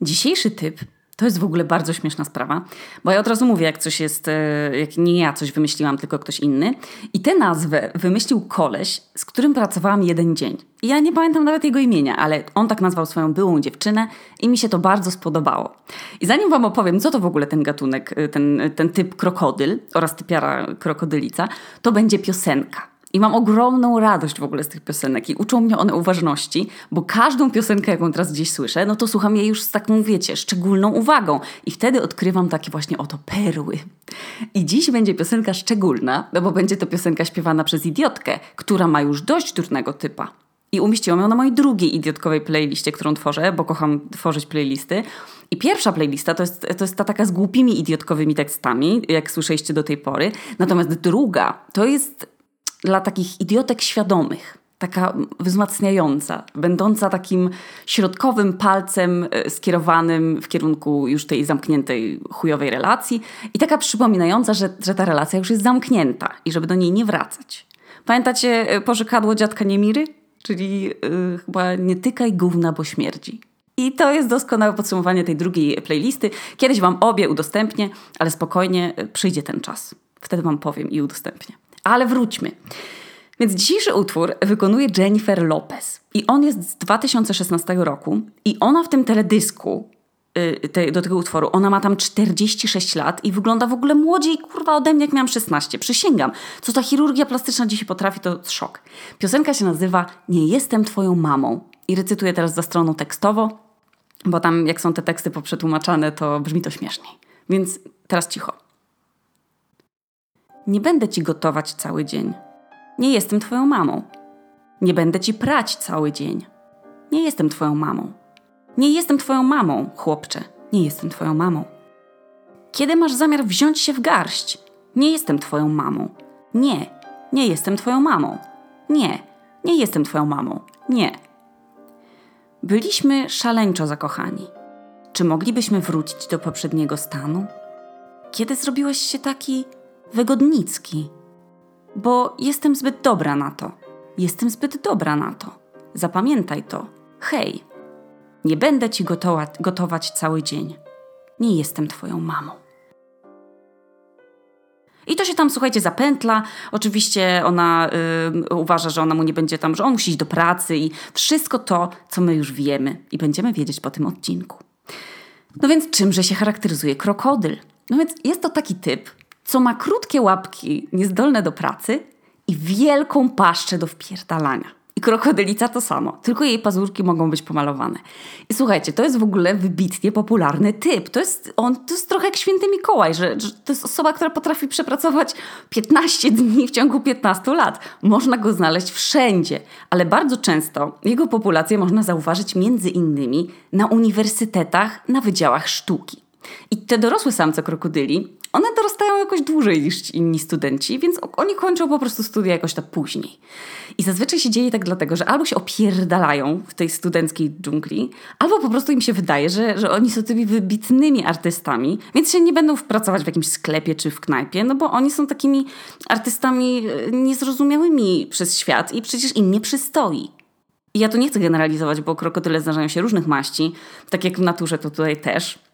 Dzisiejszy typ to jest w ogóle bardzo śmieszna sprawa, bo ja od razu mówię, jak coś jest, e, jak nie ja coś wymyśliłam, tylko ktoś inny. I tę nazwę wymyślił koleś, z którym pracowałam jeden dzień. I ja nie pamiętam nawet jego imienia, ale on tak nazwał swoją byłą dziewczynę i mi się to bardzo spodobało. I zanim wam opowiem, co to w ogóle ten gatunek, e, ten, ten typ krokodyl oraz typiara krokodylica, to będzie piosenka. I mam ogromną radość w ogóle z tych piosenek i uczą mnie one uważności, bo każdą piosenkę, jaką teraz gdzieś słyszę, no to słucham jej już z taką, wiecie, szczególną uwagą. I wtedy odkrywam takie właśnie oto perły. I dziś będzie piosenka szczególna, no bo będzie to piosenka śpiewana przez idiotkę, która ma już dość durnego typa. I umieściłam ją na mojej drugiej idiotkowej playliście, którą tworzę, bo kocham tworzyć playlisty. I pierwsza playlista to jest, to jest ta taka z głupimi idiotkowymi tekstami, jak słyszeliście do tej pory. Natomiast druga to jest dla takich idiotek świadomych, taka wzmacniająca, będąca takim środkowym palcem e, skierowanym w kierunku już tej zamkniętej chujowej relacji i taka przypominająca, że, że ta relacja już jest zamknięta i żeby do niej nie wracać. Pamiętacie e, pożykadło dziadka Niemiry? Czyli yy, chyba nie tykaj gówna, bo śmierdzi. I to jest doskonałe podsumowanie tej drugiej playlisty. Kiedyś Wam obie udostępnię, ale spokojnie przyjdzie ten czas. Wtedy Wam powiem i udostępnię. Ale wróćmy. Więc dzisiejszy utwór wykonuje Jennifer Lopez. I on jest z 2016 roku. I ona w tym teledysku yy, te, do tego utworu, ona ma tam 46 lat i wygląda w ogóle młodziej, kurwa, ode mnie, jak miałam 16. Przysięgam. Co ta chirurgia plastyczna dzisiaj potrafi, to szok. Piosenka się nazywa Nie jestem twoją mamą. I recytuję teraz za stroną tekstowo, bo tam jak są te teksty poprzetłumaczane, to brzmi to śmieszniej. Więc teraz cicho. Nie będę ci gotować cały dzień. Nie jestem twoją mamą. Nie będę ci prać cały dzień. Nie jestem twoją mamą. Nie jestem twoją mamą, chłopcze. Nie jestem twoją mamą. Kiedy masz zamiar wziąć się w garść? Nie jestem twoją mamą. Nie, nie jestem twoją mamą. Nie, nie jestem twoją mamą. Nie. Byliśmy szaleńczo zakochani. Czy moglibyśmy wrócić do poprzedniego stanu? Kiedy zrobiłeś się taki wygodnicki. Bo jestem zbyt dobra na to. Jestem zbyt dobra na to. Zapamiętaj to. Hej, nie będę ci gotowa, gotować cały dzień. Nie jestem twoją mamą. I to się tam, słuchajcie, zapętla. Oczywiście ona uważa, że ona mu nie będzie tam, że on musi iść do pracy i wszystko to, co my już wiemy i będziemy wiedzieć po tym odcinku. No więc czymże się charakteryzuje krokodyl? No więc jest to taki typ, co ma krótkie łapki, niezdolne do pracy i wielką paszczę do wpierdalania. I krokodylica to samo, tylko jej pazurki mogą być pomalowane. I słuchajcie, to jest w ogóle wybitnie popularny typ. To jest, on, to jest trochę jak święty Mikołaj, że, że to jest osoba, która potrafi przepracować 15 dni w ciągu 15 lat. Można go znaleźć wszędzie, ale bardzo często jego populację można zauważyć między innymi na uniwersytetach, na wydziałach sztuki. I te dorosłe samce krokodyli one dorastają jakoś dłużej niż inni studenci, więc oni kończą po prostu studia jakoś tak później. I zazwyczaj się dzieje tak dlatego, że albo się opierdalają w tej studenckiej dżungli, albo po prostu im się wydaje, że, że oni są tymi wybitnymi artystami, więc się nie będą pracować w jakimś sklepie czy w knajpie, no bo oni są takimi artystami e, niezrozumiałymi przez świat i przecież im nie przystoi. I ja tu nie chcę generalizować, bo krokodyle zdarzają się różnych maści, tak jak w naturze to tutaj też.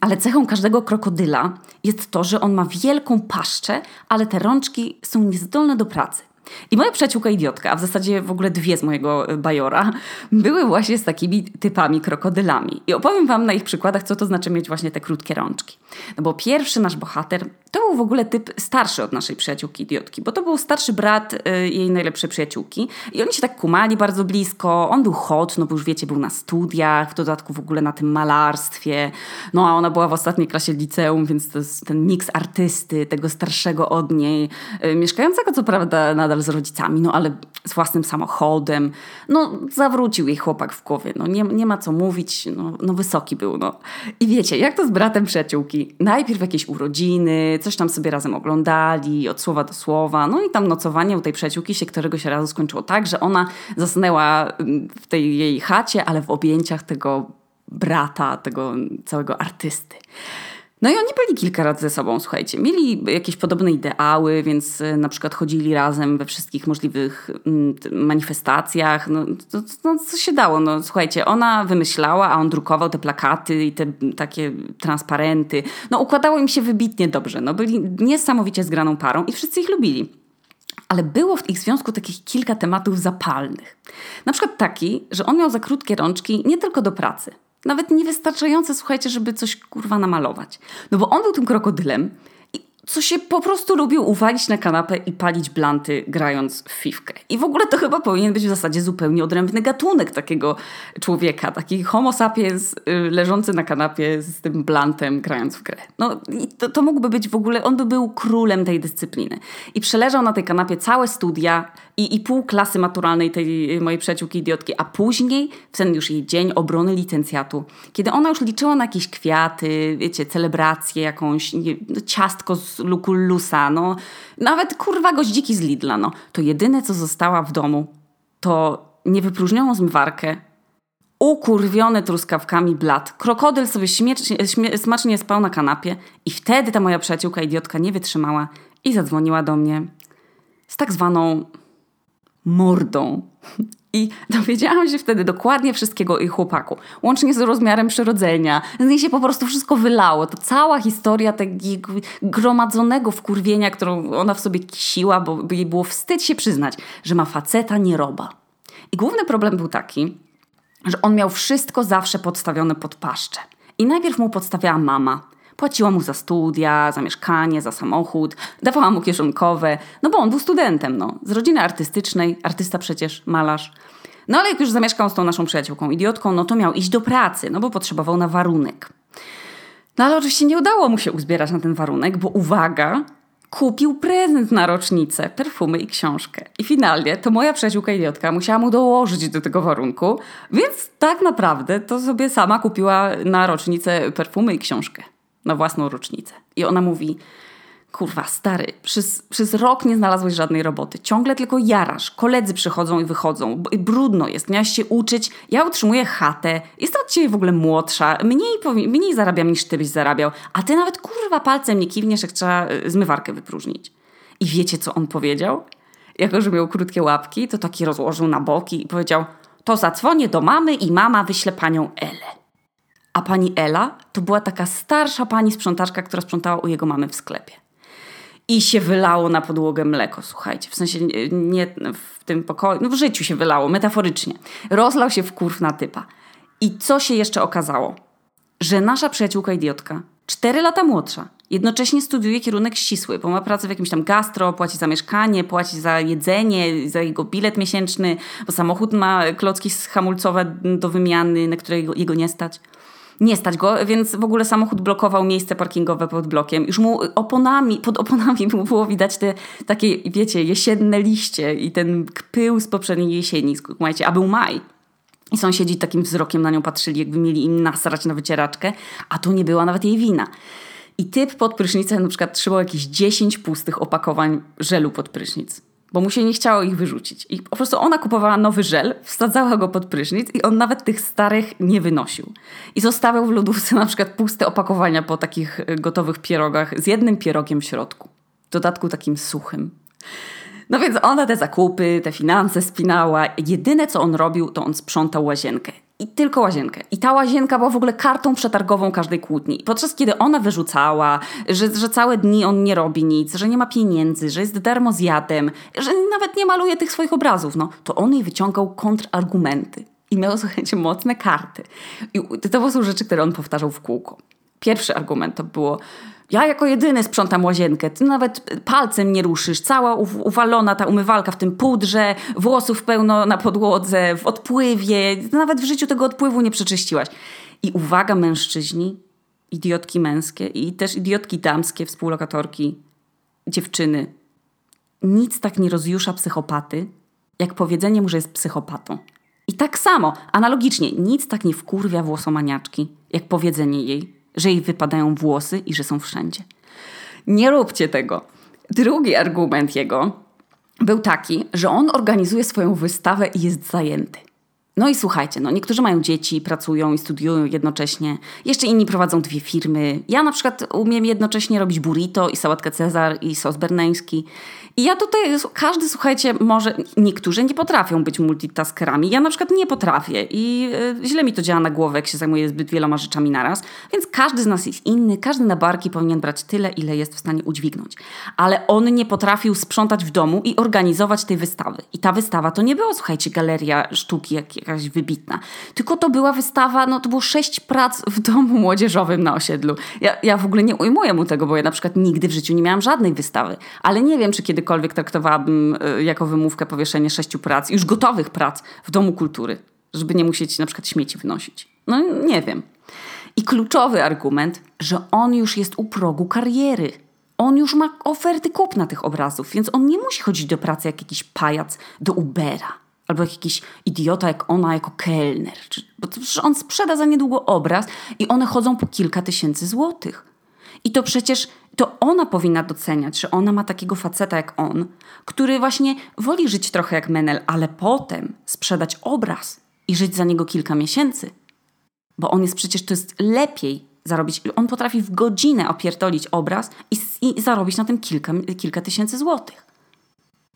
Ale cechą każdego krokodyla jest to, że on ma wielką paszczę, ale te rączki są niezdolne do pracy. I moja przyjaciółka idiotka, a w zasadzie w ogóle dwie z mojego e, bajora, były właśnie z takimi typami krokodylami. I opowiem wam na ich przykładach, co to znaczy mieć właśnie te krótkie rączki. No bo pierwszy nasz bohater to był w ogóle typ starszy od naszej przyjaciółki idiotki, bo to był starszy brat y, jej najlepszej przyjaciółki i oni się tak kumali bardzo blisko. On był hot, no bo już wiecie, był na studiach, w dodatku w ogóle na tym malarstwie. No a ona była w ostatniej klasie liceum, więc to jest ten miks artysty, tego starszego od niej, y, mieszkającego co prawda nadal z rodzicami, no ale z własnym samochodem. No zawrócił jej chłopak w głowie, no nie, nie ma co mówić, no, no wysoki był, no. I wiecie, jak to z bratem przyjaciółki? Najpierw jakieś urodziny, coś tam sobie razem oglądali, od słowa do słowa. No i tam nocowanie u tej przyjaciółki się któregoś razu skończyło tak, że ona zasnęła mm, w tej jej chacie, ale w objęciach tego brata, tego całego artysty. No i oni byli kilka razy ze sobą, słuchajcie. Mieli jakieś podobne ideały, więc e, na przykład chodzili razem we wszystkich możliwych mm, manifestacjach. No, to, no, co się dało? No, słuchajcie, ona wymyślała, a on drukował te plakaty i te takie transparenty. No, układało im się wybitnie dobrze. No, byli niesamowicie zgraną parą i wszyscy ich lubili. Ale było w ich związku takich kilka tematów zapalnych. Na przykład taki, że on miał za krótkie rączki nie tylko do pracy – nawet niewystarczające, słuchajcie, żeby coś kurwa namalować. No bo on był tym krokodylem co się po prostu lubił uwalić na kanapę i palić blanty grając w fifkę. I w ogóle to chyba powinien być w zasadzie zupełnie odrębny gatunek takiego człowieka, taki homo sapiens y, leżący na kanapie z tym blantem grając w grę. No to, to mógłby być w ogóle, on by był królem tej dyscypliny. I przeleżał na tej kanapie całe studia, i, i pół klasy maturalnej tej mojej przyjaciółki idiotki, a później w ten już jej dzień obrony licencjatu, kiedy ona już liczyła na jakieś kwiaty, wiecie, celebrację jakąś, nie, no, ciastko z Lukullusa, no, nawet kurwa goździki z Lidla, no, to jedyne co została w domu to niewypróżnioną zmywarkę, ukurwiony truskawkami blat. Krokodyl sobie śmierć, śmie, smacznie spał na kanapie i wtedy ta moja przyjaciółka idiotka nie wytrzymała i zadzwoniła do mnie z tak zwaną mordą. I dowiedziałam się wtedy dokładnie wszystkiego o jej chłopaku, łącznie z rozmiarem przyrodzenia. Z niej się po prostu wszystko wylało. To cała historia takiego gromadzonego wkurwienia, którą ona w sobie kisiła, bo jej było wstyd się przyznać, że ma faceta nieroba. I główny problem był taki, że on miał wszystko zawsze podstawione pod paszczę. I najpierw mu podstawiała mama, Płaciła mu za studia, za mieszkanie, za samochód, dawała mu kieszonkowe, no bo on był studentem, no. Z rodziny artystycznej, artysta przecież, malarz. No ale jak już zamieszkał z tą naszą przyjaciółką idiotką, no to miał iść do pracy, no bo potrzebował na warunek. No ale oczywiście nie udało mu się uzbierać na ten warunek, bo uwaga, kupił prezent na rocznicę, perfumy i książkę. I finalnie to moja przyjaciółka idiotka musiała mu dołożyć do tego warunku, więc tak naprawdę to sobie sama kupiła na rocznicę perfumy i książkę na własną rocznicę. I ona mówi, kurwa, stary, przez, przez rok nie znalazłeś żadnej roboty. Ciągle tylko jarasz. Koledzy przychodzą i wychodzą. Brudno jest, miałaś się uczyć. Ja utrzymuję chatę. Jestem od ciebie w ogóle młodsza. Mniej, mniej zarabiam niż ty byś zarabiał. A ty nawet, kurwa, palcem nie kiwniesz, jak trzeba y, zmywarkę wypróżnić. I wiecie, co on powiedział? Jako, że miał krótkie łapki, to taki rozłożył na boki i powiedział to zadzwonię do mamy i mama wyśle panią Elę. A pani Ela to była taka starsza pani sprzątaczka, która sprzątała u jego mamy w sklepie. I się wylało na podłogę mleko, słuchajcie. W sensie nie w tym pokoju, no w życiu się wylało, metaforycznie. Rozlał się w kurw na typa. I co się jeszcze okazało? Że nasza przyjaciółka idiotka, cztery lata młodsza, jednocześnie studiuje kierunek ścisły, bo ma pracę w jakimś tam gastro, płaci za mieszkanie, płaci za jedzenie, za jego bilet miesięczny, bo samochód ma klocki hamulcowe do wymiany, na które jego, jego nie stać nie stać go, więc w ogóle samochód blokował miejsce parkingowe pod blokiem. Już mu oponami, pod oponami było widać te takie, wiecie, jesienne liście i ten pył z poprzedniej jesieni. Słuchajcie, a był maj. I sąsiedzi takim wzrokiem na nią patrzyli, jakby mieli im nasrać na wycieraczkę, a to nie była nawet jej wina. I typ pod prysznicem na przykład trzymał jakieś 10 pustych opakowań żelu pod prysznic bo mu się nie chciało ich wyrzucić. I po prostu ona kupowała nowy żel, wsadzała go pod prysznic i on nawet tych starych nie wynosił. I zostawiał w lodówce na przykład puste opakowania po takich y, gotowych pierogach z jednym pierogiem w środku. W dodatku takim suchym. No więc ona te zakupy, te finanse spinała. Jedyne co on robił, to on sprzątał łazienkę i tylko łazienkę. I ta łazienka była w ogóle kartą przetargową każdej kłótni. Podczas kiedy ona wyrzucała, że, że całe dni on nie robi nic, że nie ma pieniędzy, że jest darmozjadem, że nawet nie maluje tych swoich obrazów, no, to on jej wyciągał kontrargumenty. I miał, słuchajcie, mocne karty. I to są rzeczy, które on powtarzał w kółko. Pierwszy argument to było, ja jako jedyny sprzątam łazienkę. Ty nawet palcem nie ruszysz. Cała uwalona ta umywalka w tym pudrze, włosów pełno na podłodze, w odpływie. Nawet w życiu tego odpływu nie przeczyściłaś. I uwaga mężczyźni, idiotki męskie i też idiotki damskie, współlokatorki, dziewczyny. Nic tak nie rozjusza psychopaty, jak powiedzenie mu, że jest psychopatą. I tak samo, analogicznie, nic tak nie wkurwia włosomaniaczki, jak powiedzenie jej, że jej wypadają włosy i że są wszędzie. Nie róbcie tego. Drugi argument jego był taki, że on organizuje swoją wystawę i jest zajęty. No i słuchajcie, no niektórzy mają dzieci, pracują i studiują jednocześnie. Jeszcze inni prowadzą dwie firmy. Ja na przykład umiem jednocześnie robić burrito i sałatkę Cezar i sos berneński. I ja tutaj, każdy słuchajcie, może, niektórzy nie potrafią być multitaskerami. Ja na przykład nie potrafię i y, źle mi to działa na głowę, jak się zajmuję zbyt wieloma rzeczami naraz. Więc każdy z nas jest inny, każdy na barki powinien brać tyle, ile jest w stanie udźwignąć. Ale on nie potrafił sprzątać w domu i organizować tej wystawy. I ta wystawa to nie była, słuchajcie, galeria sztuki jak, jakaś wybitna, tylko to była wystawa, no to było sześć prac w domu młodzieżowym na osiedlu. Ja, ja w ogóle nie ujmuję mu tego, bo ja na przykład nigdy w życiu nie miałam żadnej wystawy. Ale nie wiem, czy kiedy kiedykolwiek traktowałabym e, jako wymówkę powieszenie sześciu prac, już gotowych prac w Domu Kultury, żeby nie musieć na przykład śmieci wynosić. No nie wiem. I kluczowy argument, że on już jest u progu kariery. On już ma oferty kupna tych obrazów, więc on nie musi chodzić do pracy jak jakiś pajac do Ubera. Albo jak jakiś idiota jak ona jako kelner. Bo on sprzeda za niedługo obraz i one chodzą po kilka tysięcy złotych. I to przecież to ona powinna doceniać, że ona ma takiego faceta jak on, który właśnie woli żyć trochę jak Menel, ale potem sprzedać obraz i żyć za niego kilka miesięcy. Bo on jest przecież, to jest lepiej zarobić. On potrafi w godzinę opierdolić obraz i, i zarobić na tym kilka, kilka tysięcy złotych.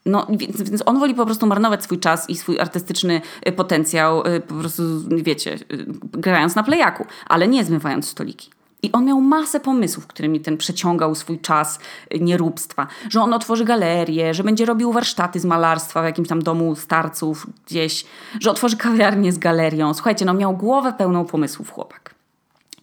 No, więc, więc on woli po prostu marnować swój czas i swój artystyczny y, potencjał, y, po prostu, wiecie, y, grając na plejaku, ale nie zmywając stoliki. I on miał masę pomysłów, którymi ten przeciągał swój czas y, nieróbstwa. Że on otworzy galerię, że będzie robił warsztaty z malarstwa w jakimś tam domu starców gdzieś, że otworzy kawiarnię z galerią. Słuchajcie, no miał głowę pełną pomysłów chłopak.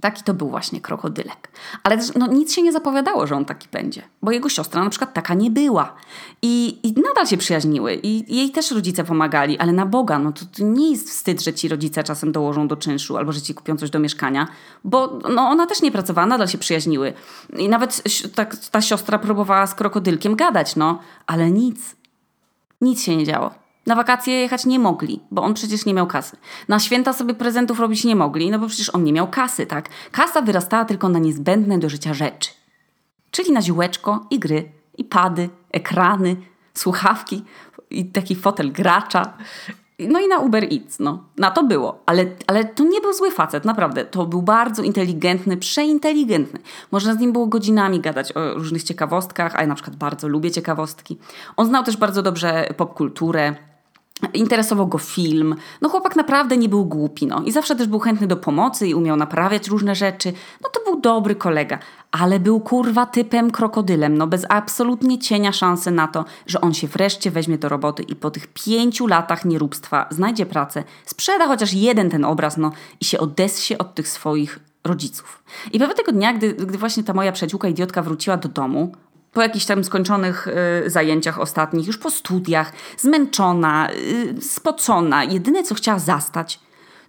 Taki to był właśnie krokodylek. Ale też, no, nic się nie zapowiadało, że on taki będzie, bo jego siostra na przykład taka nie była. I, i nadal się przyjaźniły i jej też rodzice pomagali, ale na Boga, no to, to, nie jest wstyd, że ci rodzice czasem dołożą do czynszu albo że ci kupią coś do mieszkania, bo no, ona też nie pracowała, nadal się przyjaźniły. I nawet ta, ta siostra próbowała z krokodylkiem gadać, no, ale nic. Nic się nie działo. Na wakacje jechać nie mogli, bo on przecież nie miał kasy. Na święta sobie prezentów robić nie mogli, no bo przecież on nie miał kasy, tak? Kasa wyrastała tylko na niezbędne do życia rzeczy. Czyli na ziółeczko i gry, i pady, ekrany, słuchawki, i taki fotel gracza. No i na Uber Eats, no. Na to było. Ale, ale to nie był zły facet, naprawdę. To był bardzo inteligentny, przeinteligentny. Można z nim było godzinami gadać o różnych ciekawostkach, a ja na przykład bardzo lubię ciekawostki. On znał też bardzo dobrze popkulturę, Interesował go film. No chłopak naprawdę nie był głupi, no. I zawsze też był chętny do pomocy i umiał naprawiać różne rzeczy. No to był dobry kolega. Ale był kurwa typem krokodylem, no bez absolutnie cienia szansy na to, że on się wreszcie weźmie do roboty i po tych pięciu latach nieróbstwa znajdzie pracę, sprzeda chociaż jeden ten obraz, no i się odessie od tych swoich rodziców. I pewnego dnia, gdy, gdy właśnie ta moja przyjaciółka idiotka wróciła do domu, po jakichś tam skończonych y, zajęciach ostatnich, już po studiach, zmęczona, y, spocona, jedyne co chciała zastać,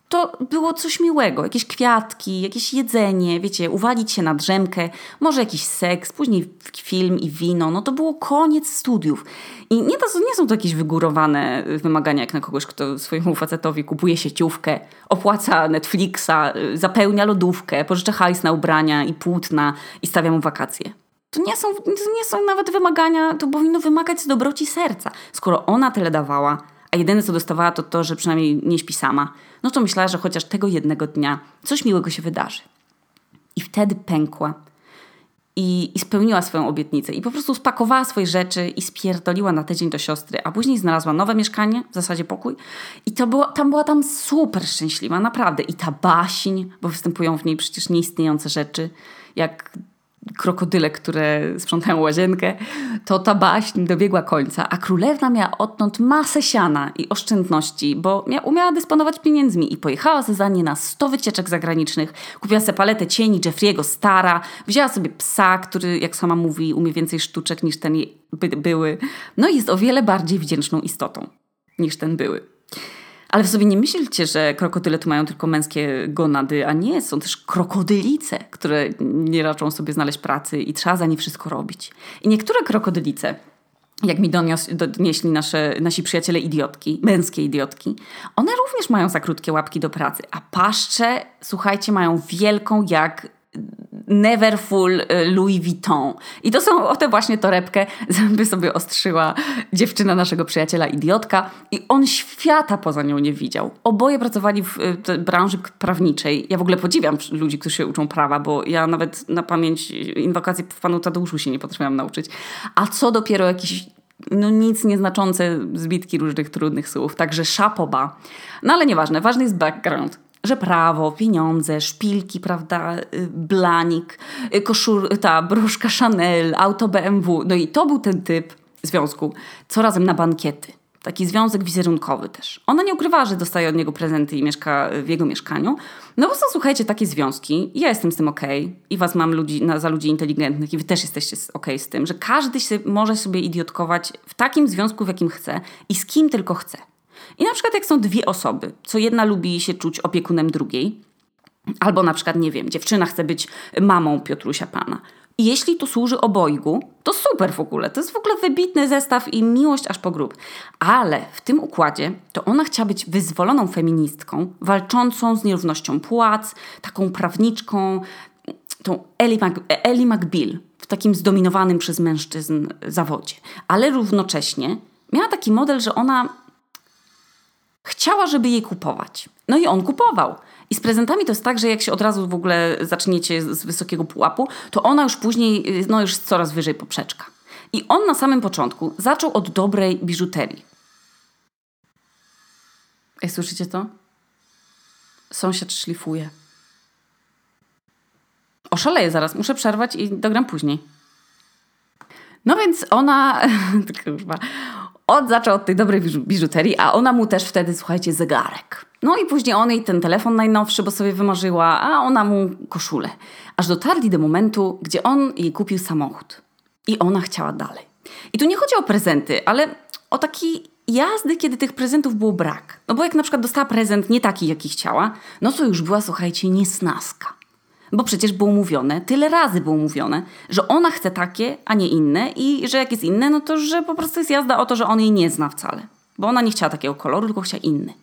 to było coś miłego, jakieś kwiatki, jakieś jedzenie, wiecie, uwalić się na drzemkę, może jakiś seks, później film i wino, no to było koniec studiów. I nie, to, nie są to jakieś wygórowane wymagania jak na kogoś, kto swojemu facetowi kupuje sieciówkę, opłaca Netflixa, y, zapełnia lodówkę, pożycza hajs na ubrania i płótna i stawia mu wakacje. To nie, są, to nie są nawet wymagania, to powinno wymagać z dobroci serca. Skoro ona tyle dawała, a jedyne co dostawała to to, że przynajmniej nie śpi sama, no to myślała, że chociaż tego jednego dnia coś miłego się wydarzy. I wtedy pękła i, i, spełniła swoją obietnicę. I po prostu spakowała swoje rzeczy i spierdoliła na tydzień do siostry, a później znalazła nowe mieszkanie, w zasadzie pokój. I to było, tam była tam super szczęśliwa, naprawdę. I ta baśń, bo występują w niej przecież nieistniejące rzeczy, jak krokodyle, które sprzątają łazienkę, to ta baśń dobiegła końca, a królewna miała odtąd masę siana i oszczędności, bo umiała dysponować pieniędzmi i pojechała za nie na 100 wycieczek zagranicznych, kupiła sobie paletę cieni Jeffrey'ego Stara, wzięła sobie psa, który, jak sama mówi, umie więcej sztuczek niż ten by, były, no i jest o wiele bardziej wdzięczną istotą niż ten były. Ale w sobie nie myślcie, że krokodyle to mają tylko męskie gonady, a nie, są też krokodylice, które nie raczą sobie znaleźć pracy i trzeba za nie wszystko robić. I niektóre krokodylice, jak mi donios, donieśli nasze, nasi przyjaciele idiotki, męskie idiotki, one również mają za krótkie łapki do pracy, a paszcze, słuchajcie, mają wielką jak Neverfull y, Louis Vuitton. I to są o tę właśnie torebkę zęby sobie ostrzyła dziewczyna naszego przyjaciela, idiotka i on świata poza nią nie widział. Oboje pracowali w y, branży prawniczej. Ja w ogóle podziwiam ludzi, którzy się uczą prawa, bo ja nawet na pamięć inwokacji w Panu Tadeuszu się nie potrafiłam nauczyć. A co dopiero jakiś no nic nieznaczące zbitki różnych trudnych słów, także szapoba. No ale nieważne, ważny jest background że prawo, pieniądze, szpilki, prawda, y, blanik, y, koszur, ta broszka Chanel, auto BMW. No i to był ten typ związku, co razem na bankiety. Taki związek wizerunkowy też. Ona nie ukrywała, że dostaje od niego prezenty i mieszka w jego mieszkaniu. No bo są, słuchajcie, takie związki. Ja jestem z tym okej okay, i was mam ludzi, na, za ludzi inteligentnych i wy też jesteście okej okay z tym, że każdy się, może sobie idiotkować w takim związku, w jakim chce i z kim tylko chce. I na przykład jak są dwie osoby, co jedna lubi się czuć opiekunem drugiej, albo na przykład, nie wiem, dziewczyna chce być mamą Piotrusia Pana. I jeśli to służy obojgu, to super w ogóle. To jest w ogóle wybitny zestaw i miłość aż po grób. Ale w tym układzie to ona chciała być wyzwoloną feministką, walczącą z nierównością płac, taką prawniczką, tą Ellie, Mac w takim zdominowanym przez mężczyzn zawodzie. Ale równocześnie miała taki model, że ona chciała, żeby jej kupować. No i on kupował. I z prezentami to jest tak, że jak się od razu w ogóle zaczniecie z wysokiego pułapu, to ona już później, no już coraz wyżej poprzeczka. I on na samym początku zaczął od dobrej biżuterii. Ej, słyszycie to? Sąsiad szlifuje. Oszaleję zaraz, muszę przerwać i dogram później. No więc ona, on zaczął od tej dobrej biżuterii, a ona mu też wtedy, słuchajcie, zegarek. No i później on jej ten telefon najnowszy, bo sobie wymarzyła, a ona mu koszulę. Aż dotarli do momentu, gdzie on jej kupił samochód. I ona chciała dalej. I tu nie chodzi o prezenty, ale o taki jazdy, kiedy tych prezentów było brak. No bo jak na przykład dostała prezent nie taki, jaki chciała, no to już była, słuchajcie, niesnaska. Bo przecież było mówione, tyle razy było mówione, że ona chce takie, a nie inne i że jak jest inne, no to że po prostu jest jazda o to, że on jej nie zna wcale. Bo ona nie chciała takiego koloru, tylko chciała inny.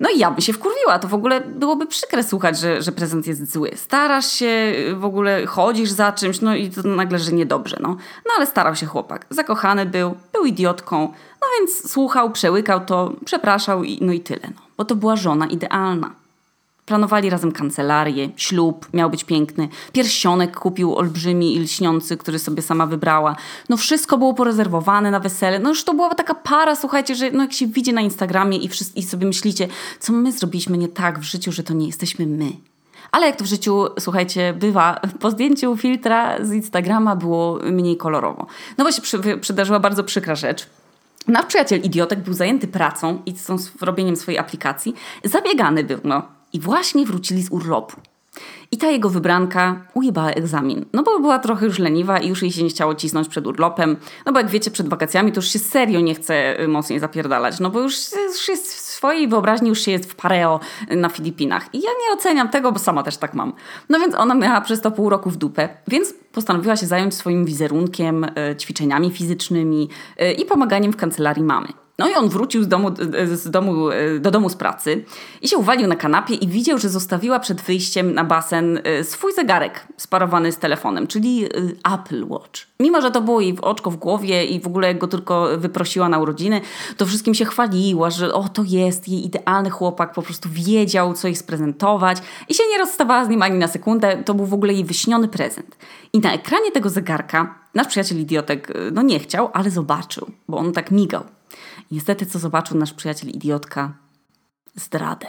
No i ja by się wkurwiła. To w ogóle byłoby przykre słuchać, że, że prezent jest zły. Starasz się, w ogóle chodzisz za czymś, no i to nagle, że niedobrze, no. No ale starał się chłopak. Zakochany był, był idiotką, no więc słuchał, przełykał to, przepraszał i no i tyle, no. Bo to była żona idealna. Planowali razem kancelarię, ślub miał być piękny, pierścionek kupił olbrzymi i lśniący, który sobie sama wybrała. No wszystko było porezerwowane na wesele. No już to była taka para, słuchajcie, że no jak się widzi na Instagramie i, wszyscy, i sobie myślicie, co my zrobiliśmy nie tak w życiu, że to nie jesteśmy my. Ale jak to w życiu, słuchajcie, bywa, po zdjęciu filtra z Instagrama było mniej kolorowo. No się przy, przydarzyła bardzo przykra rzecz. Nasz przyjaciel idiotek był zajęty pracą i robieniem swojej aplikacji. Zabiegany był, no i właśnie wrócili z urlopu. I ta jego wybranka ujebała egzamin. No bo była trochę już leniwa i już jej się nie chciało cisnąć przed urlopem. No bo jak wiecie, przed wakacjami to już się serio nie chce y, mocniej zapierdalać. No bo już, już jest w swojej wyobraźni, już się jest w pareo na Filipinach. I ja nie oceniam tego, bo sama też tak mam. No więc ona miała przez to pół roku w dupę. Więc postanowiła się zająć swoim wizerunkiem, y, ćwiczeniami fizycznymi y, i pomaganiem w kancelarii mamy. No i on wrócił z domu, z domu, do domu z pracy i się uwalił na kanapie i widział, że zostawiła przed wyjściem na basen y, swój zegarek sparowany z telefonem, czyli y, Apple Watch. Mimo, że to było jej w oczko w głowie i w ogóle jak go tylko wyprosiła na urodziny, to wszystkim się chwaliła, że o, to jest jej idealny chłopak, po prostu wiedział, co jej sprezentować i się nie rozstawała z nim ani na sekundę. To był w ogóle jej wyśniony prezent. I na ekranie tego zegarka nasz przyjaciel idiotek no nie chciał, ale zobaczył, bo on tak migał. Niestety, co zobaczył nasz przyjaciel idiotka? Zdradę.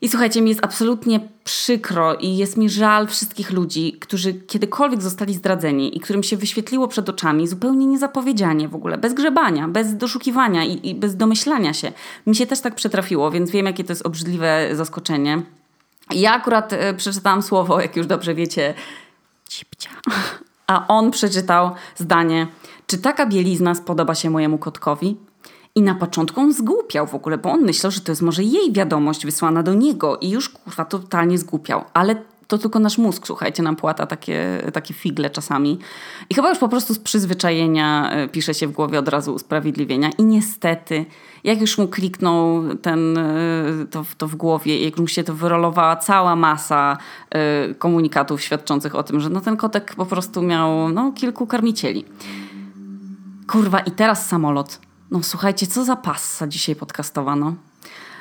I słuchajcie, mi jest absolutnie przykro i jest mi żal wszystkich ludzi, którzy kiedykolwiek zostali zdradzeni i którym się wyświetliło przed oczami zupełnie niezapowiedzianie w ogóle, bez grzebania, bez doszukiwania i, i bez domyślania się. Mi się też tak przetrafiło, więc wiem, jakie to jest obrzydliwe zaskoczenie. Ja akurat y, przeczytałam słowo, jak już dobrze wiecie, cipcia. A on przeczytał zdanie, czy taka bielizna spodoba się mojemu kotkowi? I na początku on zgłupiał w ogóle, bo on myślał, że to jest może jej wiadomość wysłana do niego i już kurwa totalnie zgłupiał. Ale To tylko nasz mózg, słuchajcie, nam płata takie, takie figle czasami. I chyba już po prostu z przyzwyczajenia e, pisze się w głowie od razu usprawiedliwienia. I niestety, jak już mu kliknął ten, e, to, to w głowie, jak mu się to wyrolowała cała masa e, komunikatów świadczących o tym, że no ten kotek po prostu miał no, kilku karmicieli. Kurwa, i teraz samolot. No słuchajcie, co za passa dzisiaj podcastowano.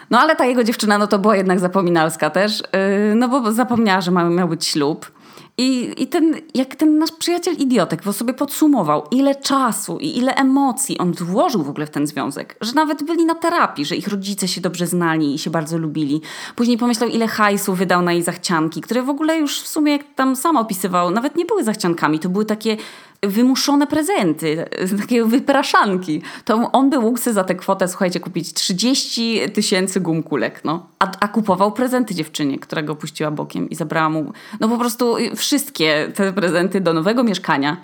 No ale ta jego dziewczyna, no to była jednak zapominalska też, yy, no bo zapomniała, że miał, miał być ślub. I, I ten, jak ten nasz przyjaciel idiotek bo sobie podsumował, ile czasu i ile emocji on włożył w ogóle w ten związek, że nawet byli na terapii, że ich rodzice się dobrze znali i się bardzo lubili. Później pomyślał, ile hajsu wydał na jej zachcianki, które w ogóle już w sumie, jak tam sam opisywał, nawet nie były zachciankami, to były takie wymuszone prezenty, takie wypraszanki. To on by mógł sobie za tę kwotę, słuchajcie, kupić 30 tysięcy gumkulek, no. A, a kupował prezenty dziewczynie, która go puściła bokiem i zabrała mu, no po prostu wszystkie te prezenty do nowego mieszkania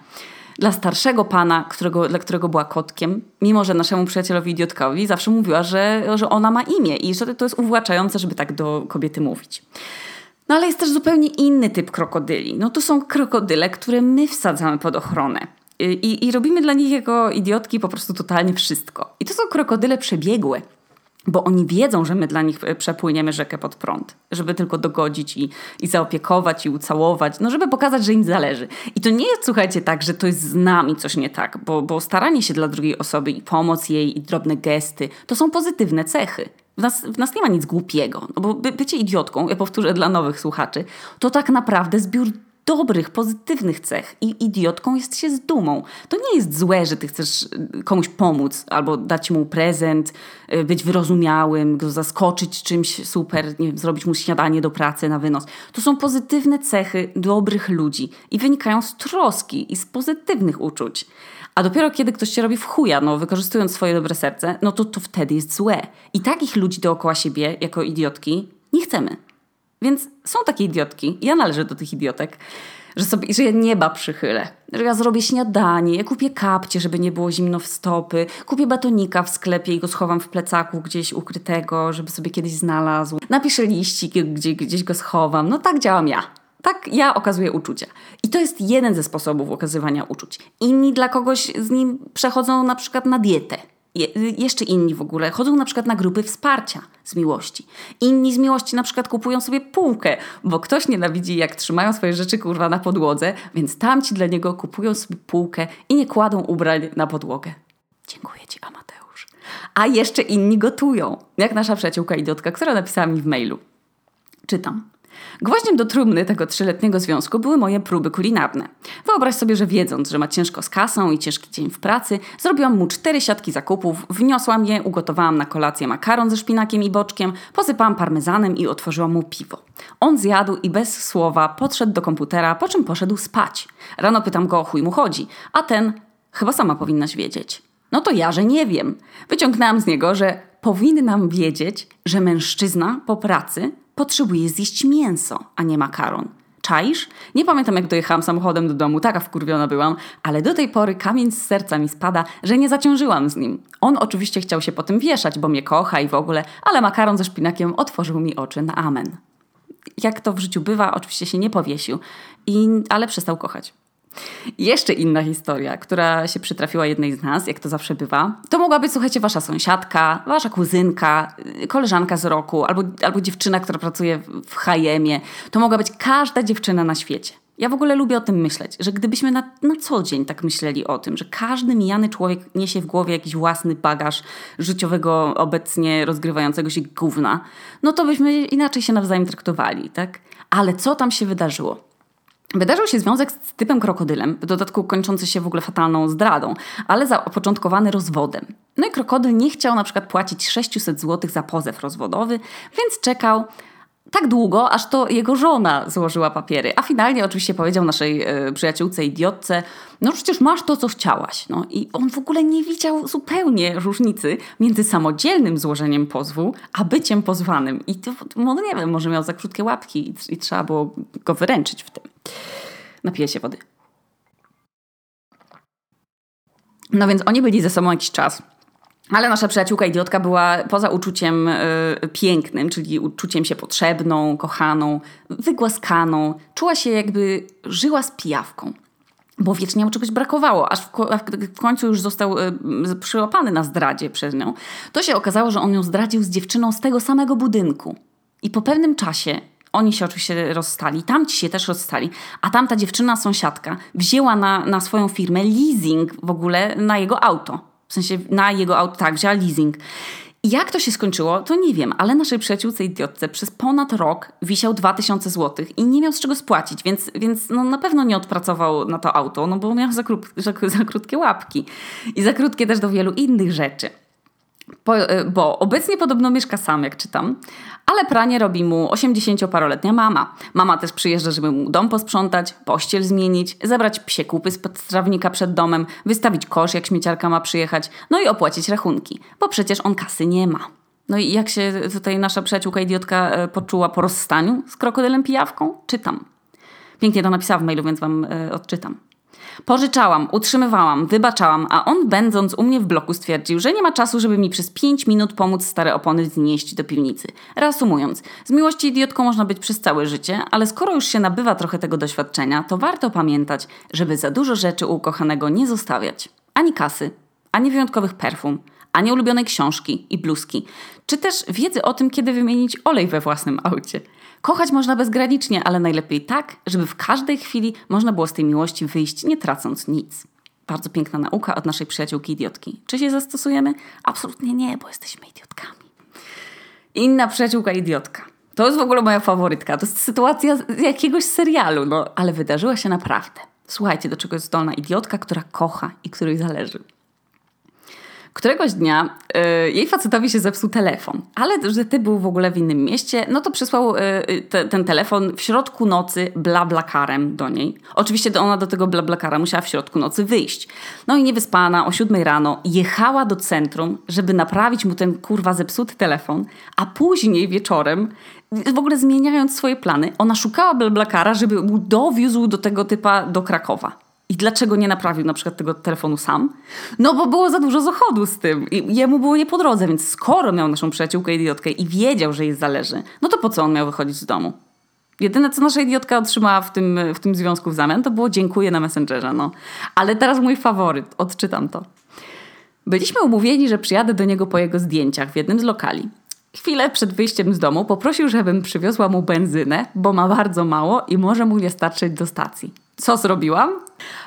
dla starszego pana, którego, dla którego była kotkiem, mimo że naszemu przyjacielowi idiotkowi zawsze mówiła, że, że ona ma imię i że to jest uwłaczające, żeby tak do kobiety mówić. No ale jest też zupełnie inny typ krokodyli. No to są krokodyle, które my wsadzamy pod ochronę. I, I robimy dla nich jako idiotki po prostu totalnie wszystko. I to są krokodyle przebiegłe, bo oni wiedzą, że my dla nich e, przepłyniemy rzekę pod prąd, żeby tylko dogodzić i, i zaopiekować i ucałować, no żeby pokazać, że im zależy. I to nie jest, słuchajcie, tak, że to jest z nami coś nie tak, bo, bo staranie się dla drugiej osoby i pomoc jej i drobne gesty, to są pozytywne cechy. W nas, w nas nie ma nic głupiego, no bo by, bycie idiotką, ja powtórzę dla nowych słuchaczy, to tak naprawdę zbiór dobrych, pozytywnych cech i idiotką jest się z dumą. To nie jest złe, że ty chcesz y, komuś pomóc albo dać mu prezent, y, być wyrozumiałym, go zaskoczyć czymś super, nie wiem, zrobić mu śniadanie do pracy na wynos. To są pozytywne cechy dobrych ludzi i wynikają z troski i z pozytywnych uczuć. A dopiero kiedy ktoś cię robi w chuja, no, wykorzystując swoje dobre serce, no to to wtedy jest złe. I takich ludzi dookoła siebie, jako idiotki, nie chcemy. Więc są takie idiotki, ja należę do tych idiotek, że, sobie, że ja nieba przychylę, że ja zrobię śniadanie, ja kupię kapcie, żeby nie było zimno w stopy, kupię batonika w sklepie i go schowam w plecaku gdzieś ukrytego, żeby sobie kiedyś znalazł, napiszę liścik, gdzie, gdzieś go schowam. No tak działam ja. Tak ja okazuję uczucia. I to jest jeden ze sposobów okazywania uczuć. Inni dla kogoś z nim przechodzą na przykład na dietę. Je, jeszcze inni w ogóle chodzą na przykład na grupy wsparcia z miłości. Inni z miłości na przykład kupują sobie półkę, bo ktoś nienawidzi jak trzymają swoje rzeczy kurwa na podłodze, więc tamci dla niego kupują sobie półkę i nie kładą ubrań na podłogę. Dziękuję Ci, Amateusz. A jeszcze inni gotują, jak nasza przyjaciółka idiotka, która napisała mi w mailu. Czytam. Gwoździem do trumny tego trzyletniego związku były moje próby kulinarne. Wyobraź sobie, że wiedząc, że ma ciężko z kasą i ciężki dzień w pracy, zrobiłam mu cztery siatki zakupów, wniosłam je, ugotowałam na kolację makaron ze szpinakiem i boczkiem, posypałam parmezanem i otworzyłam mu piwo. On zjadł i bez słowa podszedł do komputera, po czym poszedł spać. Rano pytam go, o chuj mu chodzi, a ten, chyba sama powinnaś wiedzieć. No to ja, że nie wiem. Wyciągnęłam z niego, że powinnam wiedzieć, że mężczyzna po pracy potrzebuję zjeść mięso, a nie makaron. Czaisz? Nie pamiętam, jak dojechałam samochodem do domu, taka wkurwiona byłam, ale do tej pory kamień z serca mi spada, że nie zaciążyłam z nim. On oczywiście chciał się po tym wieszać, bo mnie kocha i w ogóle, ale makaron ze szpinakiem otworzył mi oczy na amen. Jak to w życiu bywa, oczywiście się nie powiesił, i, ale przestał kochać. Jeszcze inna historia, która się przytrafiła jednej z nas, jak to zawsze bywa. To mogła być, słuchajcie, wasza sąsiadka, wasza kuzynka, koleżanka z roku, albo, albo dziewczyna, która pracuje w HM-ie. To mogła być każda dziewczyna na świecie. Ja w ogóle lubię o tym myśleć, że gdybyśmy na, na co dzień tak myśleli o tym, że każdy mijany człowiek niesie w głowie jakiś własny bagaż życiowego, obecnie rozgrywającego się gówna, no to byśmy inaczej się nawzajem traktowali, tak? Ale co tam się wydarzyło? Wydarzył się związek z typem krokodylem, w dodatku kończący się w ogóle fatalną zdradą, ale zapoczątkowany rozwodem. No i krokodyl nie chciał na przykład płacić 600 zł za pozew rozwodowy, więc czekał tak długo, aż to jego żona złożyła papiery. A finalnie oczywiście powiedział naszej e, przyjaciółce, idiotce, no przecież masz to, co chciałaś. No i on w ogóle nie widział zupełnie różnicy między samodzielnym złożeniem pozwu, a byciem pozwanym. I to, no nie wiem, może miał za krótkie łapki i, i trzeba było go wyręczyć w tym. Napiję się wody. No więc oni byli ze sobą jakiś czas. Ale nasza przyjaciółka idiotka była poza uczuciem y, pięknym, czyli uczuciem się potrzebną, kochaną, wygłaskaną. Czuła się jakby żyła z pijawką. Bo wiecznie mu czegoś brakowało, aż w, w końcu już został y, przyłapany na zdradzie przez nią. To się okazało, że on ją zdradził z dziewczyną z tego samego budynku. I po pewnym czasie oni się oczywiście rozstali, tamci się też rozstali, a tamta dziewczyna, sąsiadka, wzięła na, na swoją firmę leasing w ogóle na jego auto. W sensie na jego auto, tak, wzięła leasing. I jak to się skończyło, to nie wiem, ale naszej przyjaciółce idiotce przez ponad rok wisiał 2000 zł i nie miał z czego spłacić, więc, więc no na pewno nie odpracował na to auto, no bo miał za, za, za krótkie łapki i za krótkie też do wielu innych rzeczy. Po, e, bo obecnie podobno mieszka sam, jak czytam, ale pranie robi mu 80-paroletnia mama. Mama też przyjeżdża, żeby mu dom posprzątać, pościel zmienić, zabrać psie kupy z trawnika przed domem, wystawić kosz, jak śmieciarka ma przyjechać, no i opłacić rachunki, bo przecież on kasy nie ma. No i jak się tutaj nasza przyjaciółka idiotka e, poczuła po rozstaniu z krokodylem pijawką? Czytam. Pięknie to napisała w mailu, więc wam e, odczytam. Pożyczałam, utrzymywałam, wybaczałam, a on będąc u mnie w bloku stwierdził, że nie ma czasu, żeby mi przez pięć minut pomóc stare opony znieść do piwnicy. Reasumując, z miłości idiotką można być przez całe życie, ale skoro już się nabywa trochę tego doświadczenia, to warto pamiętać, żeby za dużo rzeczy u ukochanego nie zostawiać. Ani kasy, ani wyjątkowych perfum, ani ulubionej książki i bluzki, czy też wiedzy o tym, kiedy wymienić olej we własnym aucie. Kochać można bezgranicznie, ale najlepiej tak, żeby w każdej chwili można było z tej miłości wyjść, nie tracąc nic. Bardzo piękna nauka od naszej przyjaciółki idiotki. Czy się zastosujemy? Absolutnie nie, bo jesteśmy idiotkami. Inna przyjaciółka idiotka. To jest w ogóle moja faworytka. To jest sytuacja z jakiegoś serialu, no ale wydarzyła się naprawdę. Słuchajcie, do czego jest zdolna idiotka, która kocha i której zależy. Któregoś dnia y, jej facetowi się zepsuł telefon, ale że ty był w ogóle w innym mieście, no to przysłał y, te, ten telefon w środku nocy blablakarem do niej. Oczywiście ona do tego blablakara musiała w środku nocy wyjść. No i niewyspana o siódmej rano jechała do centrum, żeby naprawić mu ten kurwa zepsuty telefon, a później wieczorem w ogóle zmieniając swoje plany, ona szukała blablakara, żeby mu dowiózł do tego typa do Krakowa. I dlaczego nie naprawił na przykład tego telefonu sam? No bo było za dużo zachodu z tym. I jemu było nie po drodze, więc skoro miał naszą przyjaciółkę idiotkę i wiedział, że jej zależy, no to po co on miał wychodzić z domu? Jedyne, co nasza idiotka otrzymała w tym, w tym związku w zamian, to było dziękuję na Messengerze, no. Ale teraz mój faworyt, odczytam to. Byliśmy umówieni, że przyjadę do niego po jego zdjęciach w jednym z lokali. Chwilę przed wyjściem z domu poprosił, żebym przywiozła mu benzynę, bo ma bardzo mało i może mu nie starczyć do stacji. Co zrobiłam?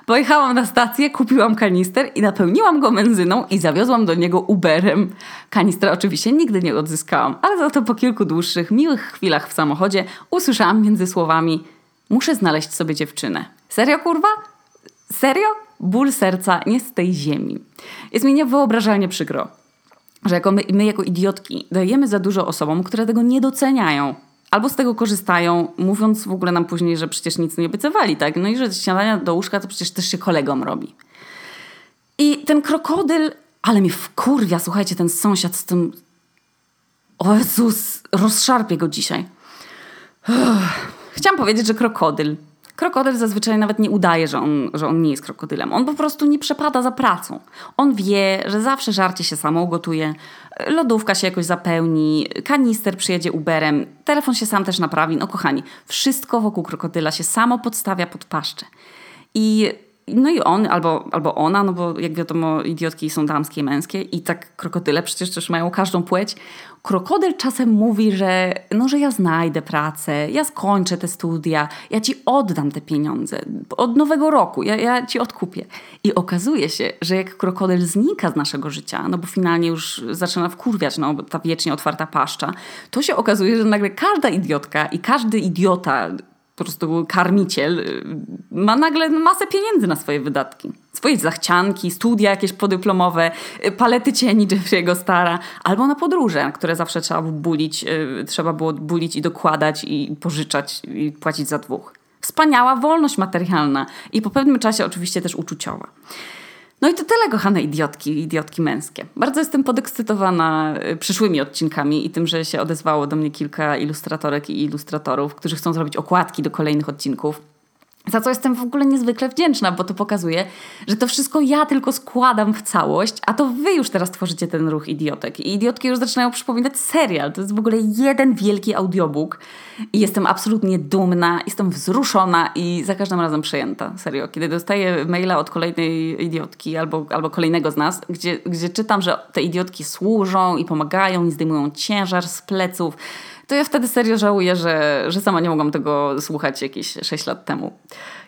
Pojechałam na stację, kupiłam kanister i napełniłam go benzyną i zawiozłam do niego Uberem. Kanistra oczywiście nigdy nie odzyskałam, ale za to po kilku dłuższych, miłych chwilach w samochodzie usłyszałam między słowami muszę znaleźć sobie dziewczynę. Serio kurwa? Serio? Ból serca nie z tej ziemi. Jest mi niewyobrażalnie przykro, że jako my, my jako idiotki dajemy za dużo osobom, które tego nie doceniają albo z tego korzystają, mówiąc w ogóle nam później, że przecież nic nie obiecywali, tak? No i że śniadania do łóżka to przecież też się kolegom robi. I ten krokodyl, ale mi wkurwia, słuchajcie, ten sąsiad z tym... O Jezus, rozszarpie go dzisiaj. Uff. Chciałam powiedzieć, że krokodyl. Krokodyl zazwyczaj nawet nie udaje, że on, że on nie jest krokodylem. On po prostu nie przepada za pracą. On wie, że zawsze żarcie się samo ugotuje, lodówka się jakoś zapełni, kanister przyjedzie Uberem, telefon się sam też naprawi. No kochani, wszystko wokół krokodyla się samo podstawia pod paszczę. I no i on, albo, albo ona, no bo jak wiadomo, idiotki są damskie i męskie i tak krokodyle przecież też mają każdą płeć. Krokodyl czasem mówi, że no, że ja znajdę pracę, ja skończę te studia, ja ci oddam te pieniądze od nowego roku, ja, ja ci odkupię. I okazuje się, że jak krokodyl znika z naszego życia, no bo finalnie już zaczyna wkurwiać, no ta wiecznie otwarta paszcza, to się okazuje, że nagle każda idiotka i każdy idiota, po prostu karmiciel, y, ma nagle masę pieniędzy na swoje wydatki. Swoje zachcianki, studia jakieś podyplomowe, y, palety cieni Jeffrey'ego Stara, albo na podróże, które zawsze trzeba było bulić, y, trzeba było bulić i dokładać i pożyczać i płacić za dwóch. Wspaniała wolność materialna i po pewnym czasie oczywiście też uczuciowa. No i to tyle, kochane idiotki, idiotki męskie. Bardzo jestem podekscytowana y, przyszłymi odcinkami i tym, że się odezwało do mnie kilka ilustratorek i ilustratorów, którzy chcą zrobić okładki do kolejnych odcinków. Za co jestem w ogóle niezwykle wdzięczna, bo to pokazuje, że to wszystko ja tylko składam w całość, a to wy już teraz tworzycie ten ruch idiotek. I idiotki już zaczynają przypominać serial. To jest w ogóle jeden wielki audiobook i jestem absolutnie dumna, jestem wzruszona i za każdym razem przejęta. Serio. Kiedy dostaję maila od kolejnej idiotki albo, albo kolejnego z nas, gdzie, gdzie czytam, że te idiotki służą i pomagają i zdejmują ciężar z pleców, to ja wtedy serio żałuję, że, że sama nie mogłam tego słuchać jakieś 6 lat temu.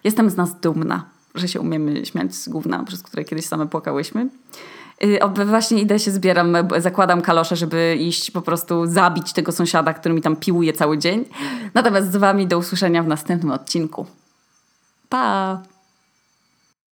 Jestem z nas dumna, że się umiemy śmiać z gówna, przez które kiedyś same płakałyśmy. Yy, właśnie idę się zbieram, zakładam kalosze, żeby iść po prostu zabić tego sąsiada, który mi tam piłuje cały dzień. Natomiast z wami do usłyszenia w następnym odcinku. Pa!